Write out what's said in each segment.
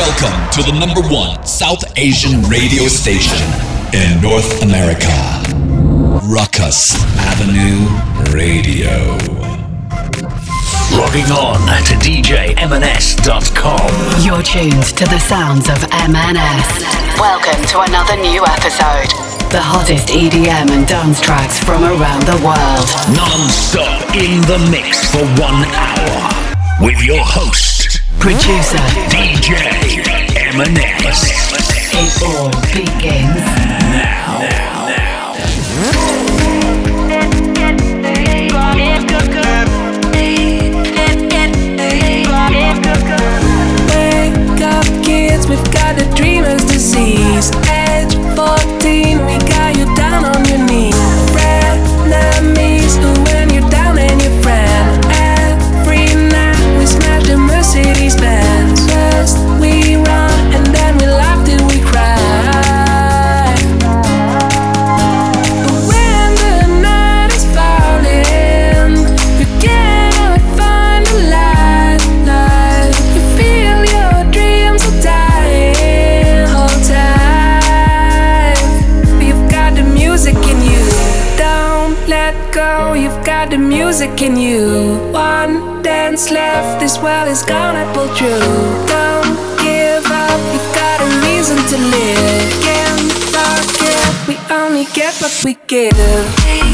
Welcome to the number one South Asian radio station in North America. Ruckus Avenue Radio. Logging on to DJMNS.com. You're tuned to the sounds of MNS. Welcome to another new episode. The hottest EDM and dance tracks from around the world. Non stop in the mix for one hour with your host. Producer DJ MNS. It all begins now. Wake up, kids, we've got a dreamer's disease. Age 14, we Can you one dance left. This well is gonna pull through. Don't give up. You've got a reason to live. Can't forget we only get what we give.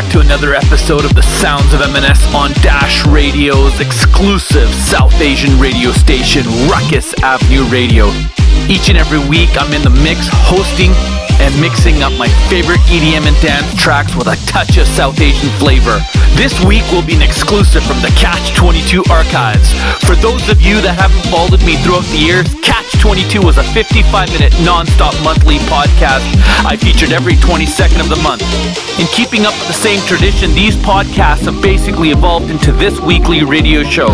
Back to another episode of the Sounds of MNS on Dash Radio's exclusive South Asian radio station, Ruckus Avenue Radio. Each and every week, I'm in the mix hosting and mixing up my favorite EDM and dance tracks with a touch of South Asian flavor. This week will be an exclusive from the Catch 22 archives. For those of you that haven't followed me throughout the years, Catch 22 was a 55 minute non-stop monthly podcast I featured every 22nd of the month. In keeping up with the same tradition, these podcasts have basically evolved into this weekly radio show.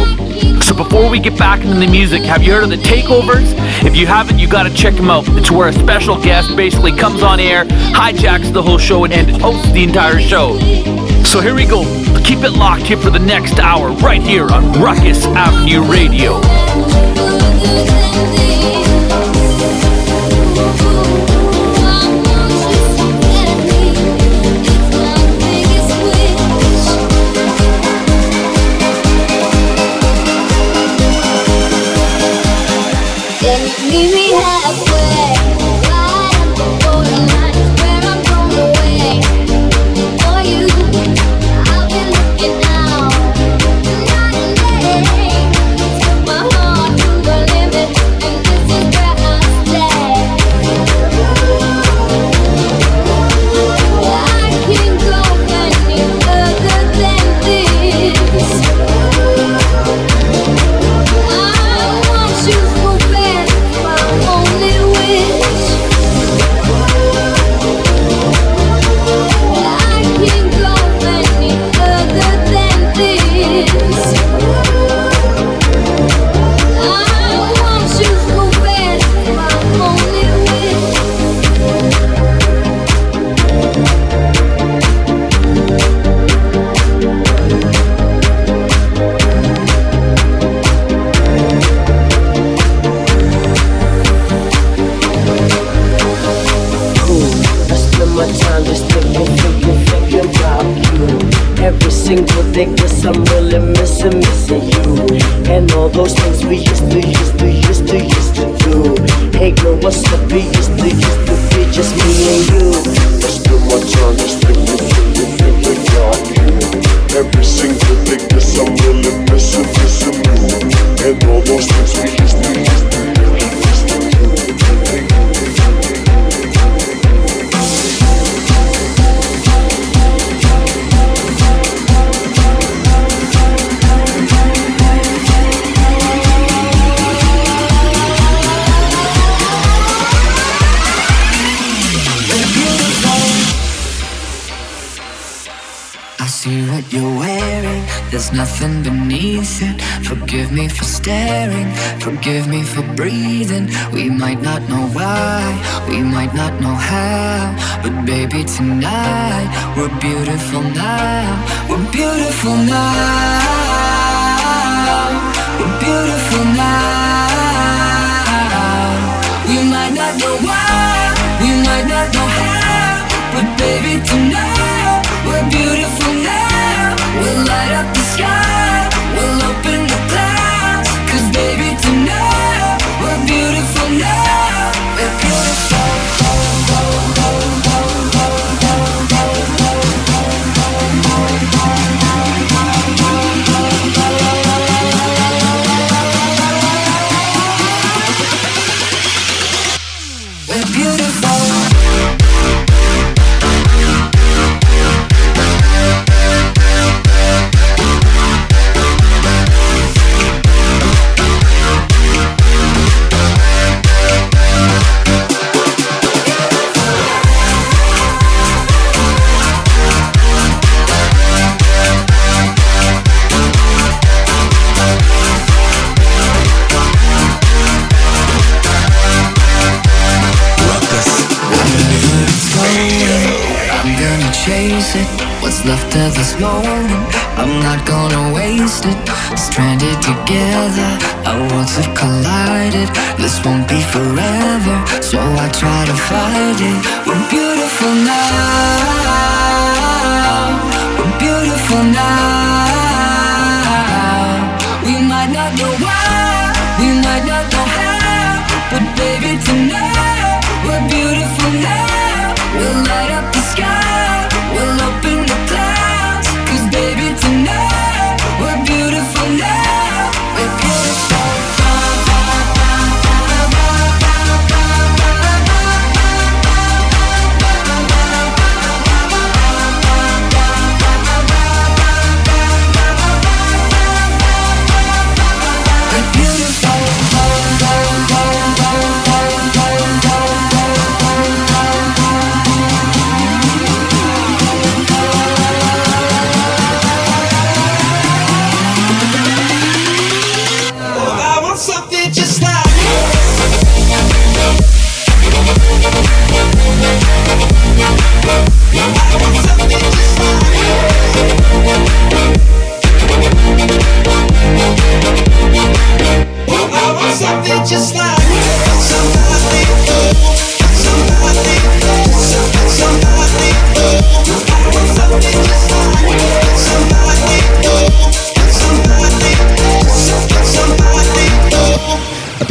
So before we get back into the music, have you heard of the takeovers? If you haven't, you gotta check them out. It's where a special guest basically comes on air, hijacks the whole show, and hosts the entire show. So here we go. Keep it locked here for the next hour, right here on Ruckus Avenue Radio. Might not know how, but baby, tonight we're beautiful now. We're beautiful now. We're beautiful now. We might not know why, we might not know how, but baby, tonight we're beautiful now. We'll light up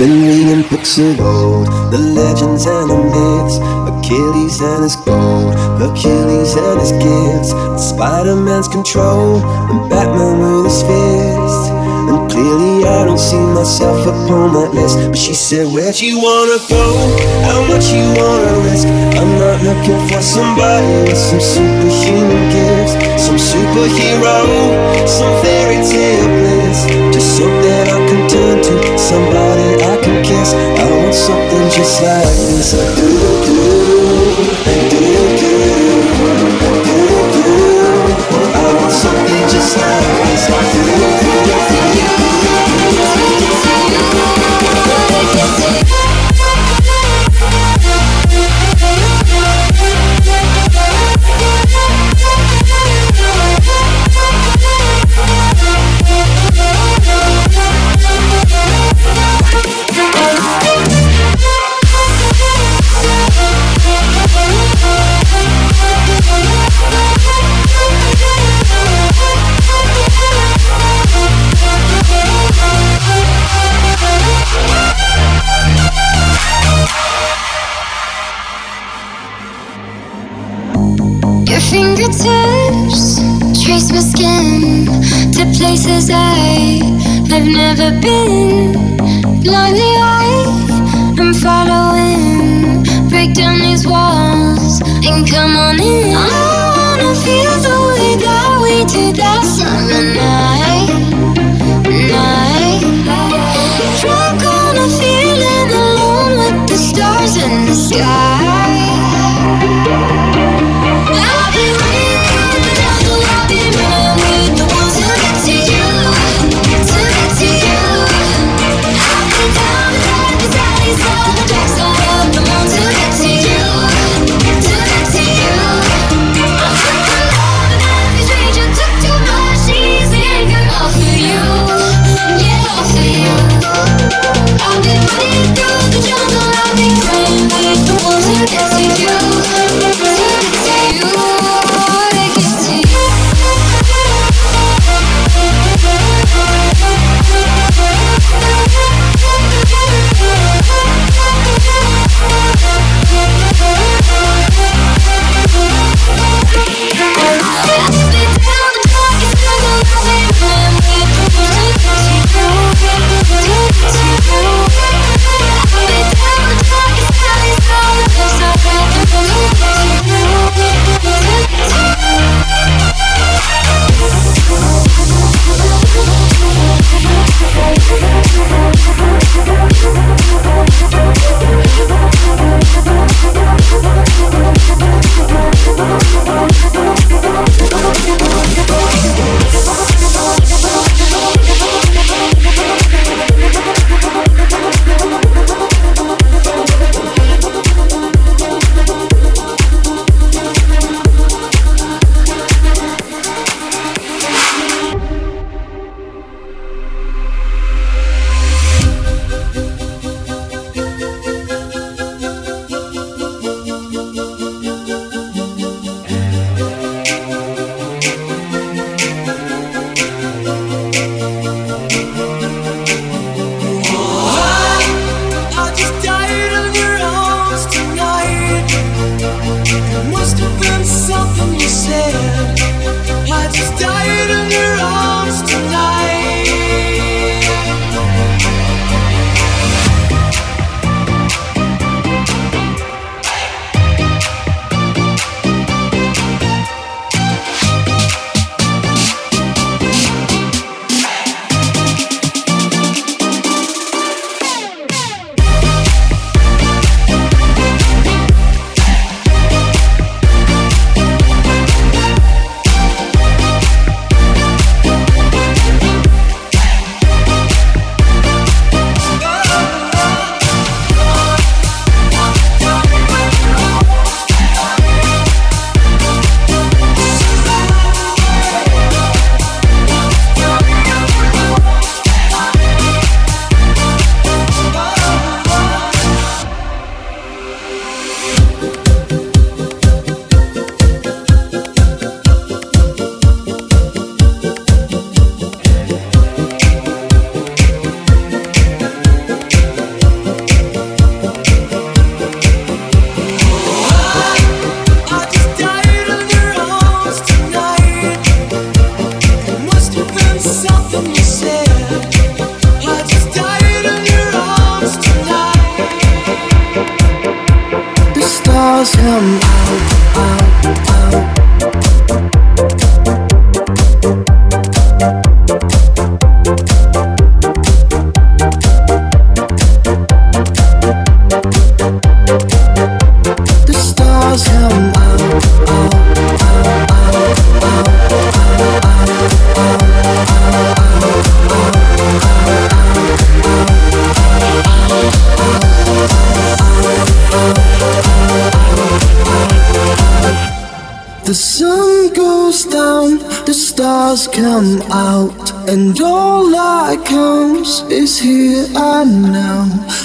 been reading books of the legends and the myths, Achilles and his gold, Hercules and his gifts, Spider Man's control, and Batman with his fist. And clearly, I don't see myself upon that list. But she said, Where'd you wanna go? How much you wanna risk? I'm not looking for somebody with some superhuman gifts, some superhero, some fairy tale bliss. Something I can turn to, somebody I can kiss. I want something just like this. Do do do, do do do, do do. I want something just like this. Like do do places I've never been. Lonely, I am following. Break down these walls and come on in.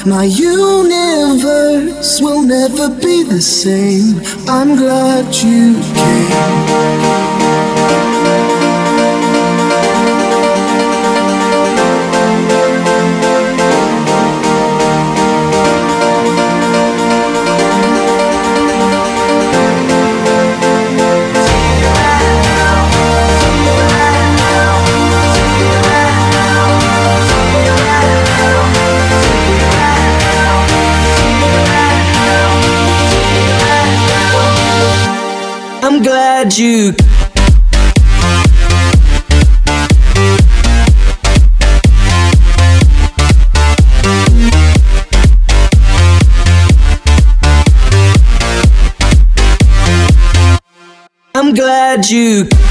My universe will never be the same. You.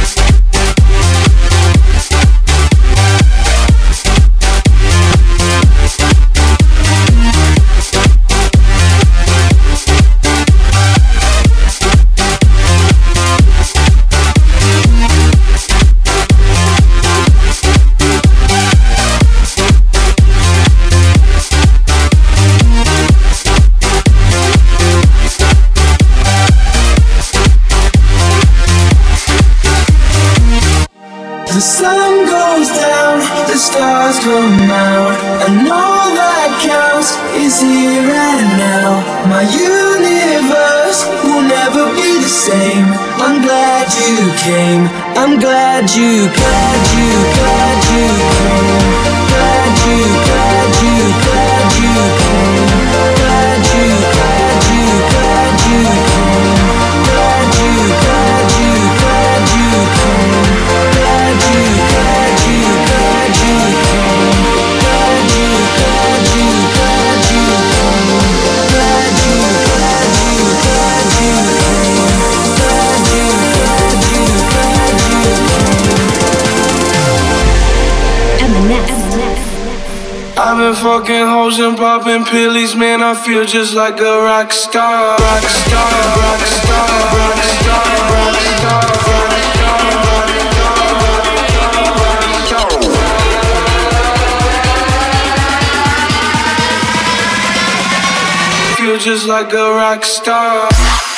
And all that counts is here and now. My universe will never be the same. I'm glad you came. I'm glad you, glad you, glad you came. fucking hoes and popping pills, man. I feel just like a rock star, rock star, rock star, rock star, rock star, rock star. Just like a rock star.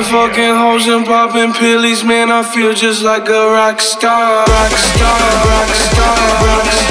been fucking hoes and popping pills, man. I feel just like a rock star, rock star, rock star, rock star.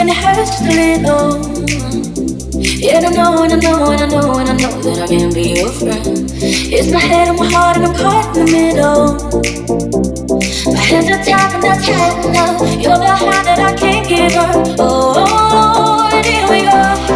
and it hurts just a little. Yeah, I know and I know and I know and I know that I can be your friend. It's my head and my heart and I'm caught in the middle. My hands are tied and I'm tied now. You're the high that I can't give up. Oh, Lord, here we go.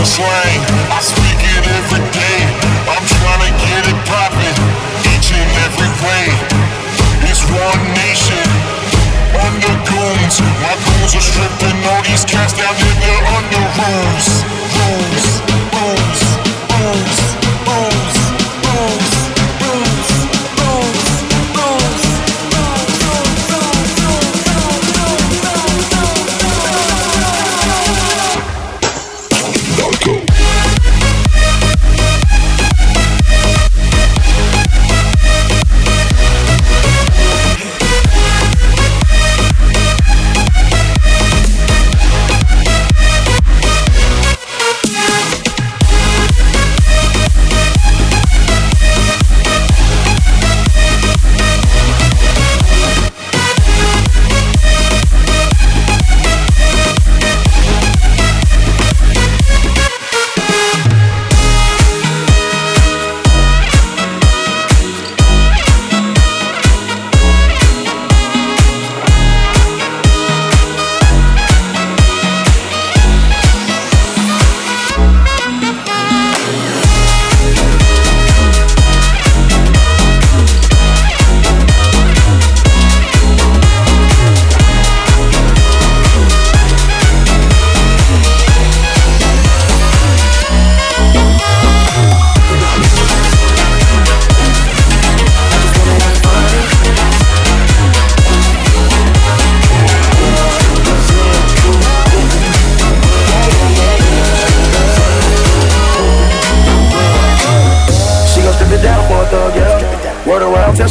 Southern slang. I speak it every day.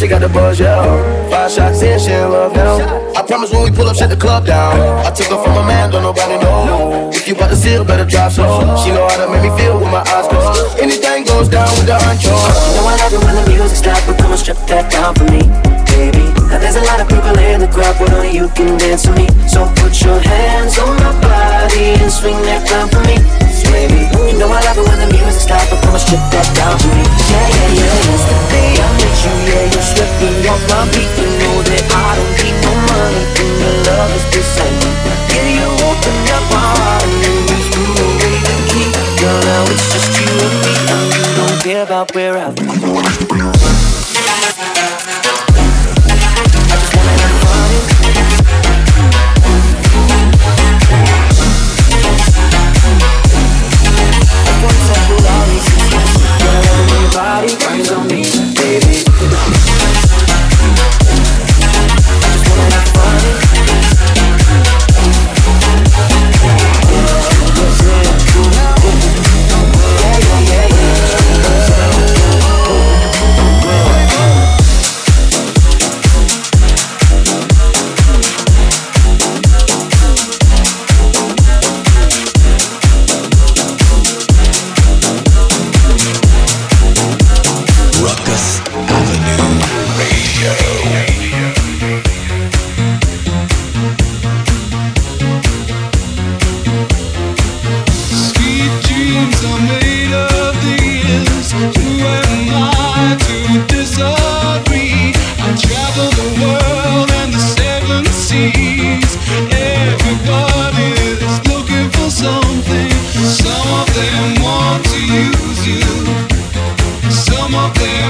Got the buzz, yeah. Five shots in, she in love now. I promise when we pull up, shut the club down. I took her from a man, don't nobody know you about the seal, better drop slow. She know how to make me feel with my eyes closed. Anything goes down with the ancho. You know I love it when the music stops, but come and strip that down for me, baby. Now there's a lot of people in the crowd, but only you can dance with me. So put your hands on my body and swing that down for me, baby. You know I love it when the music stops, but come and strip that down for me. Yeah, yeah, yeah, it's the day I met you, yeah, you swept me off my feet. You know that I don't keep no money, and your love is beside me. care about where I've been. have body on me, baby. Some of them want to use you. Some of them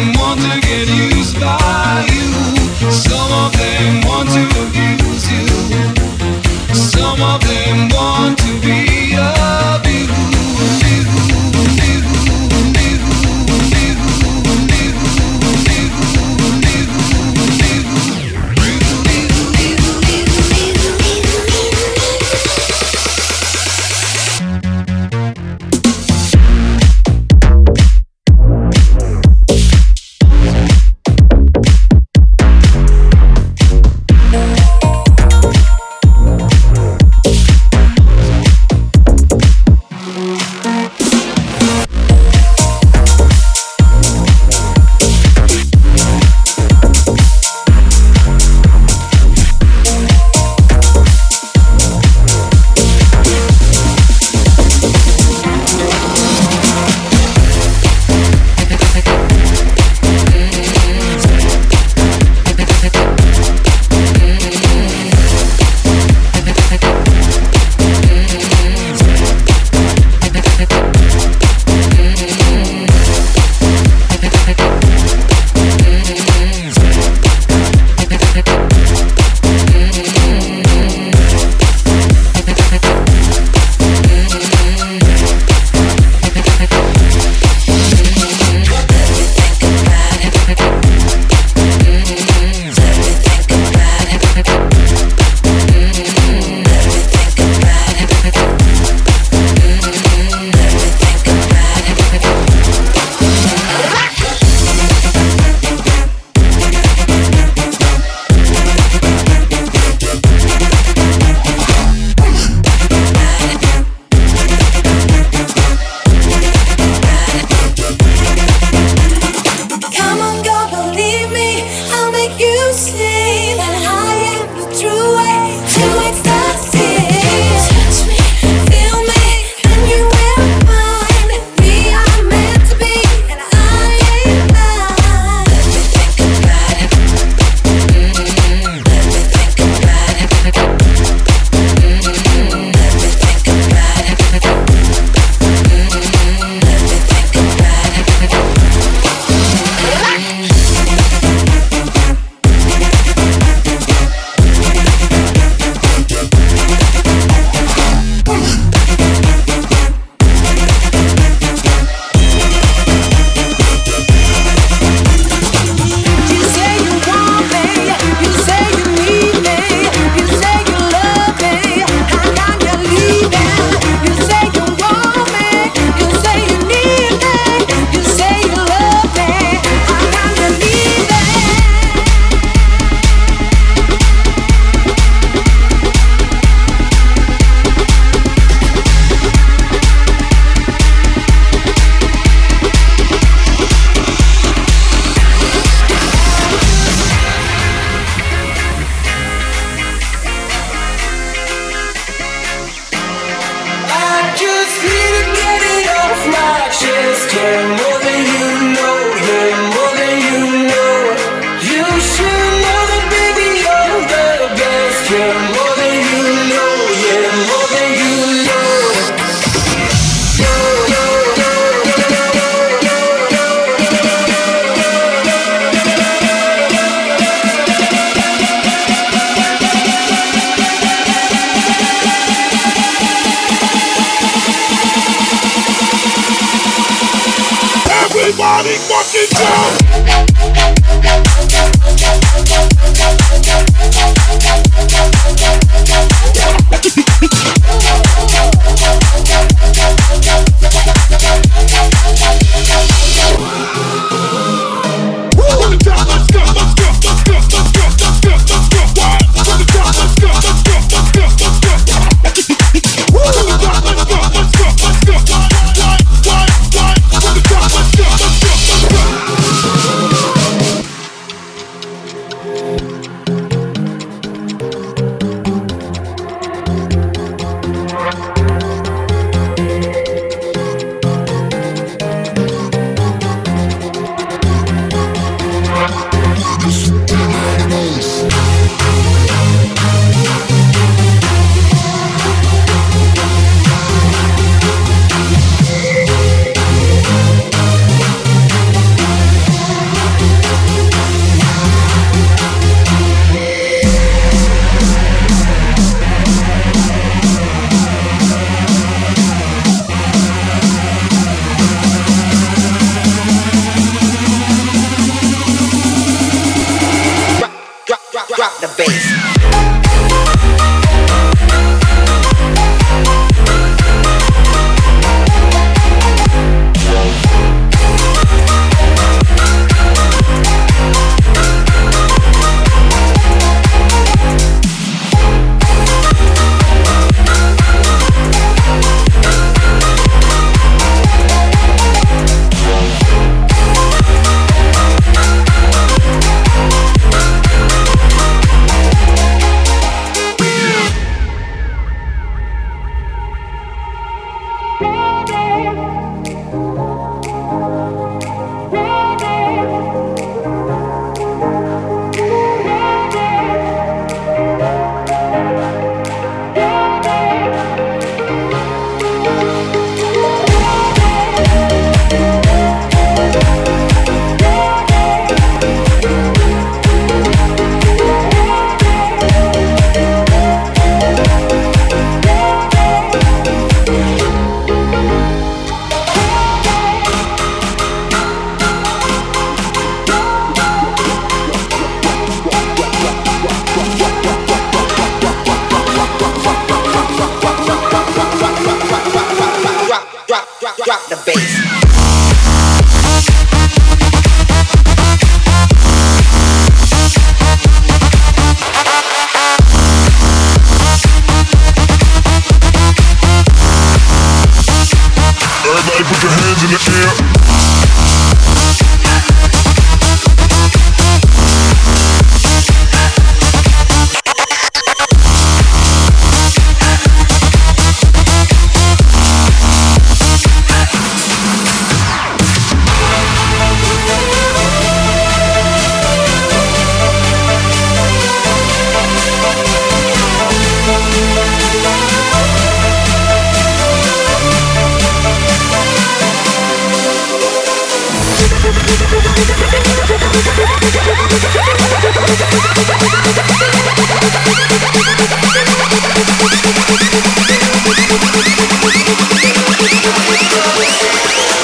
fucking Thank you.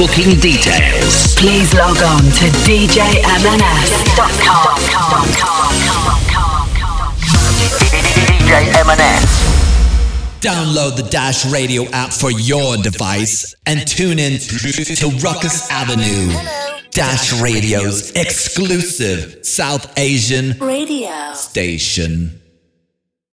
Booking details, Please log on to djmns.com. DJ MNS. Download the Dash Radio app for your device and tune in to Ruckus Avenue. Dash Radio's exclusive South Asian Radio. station.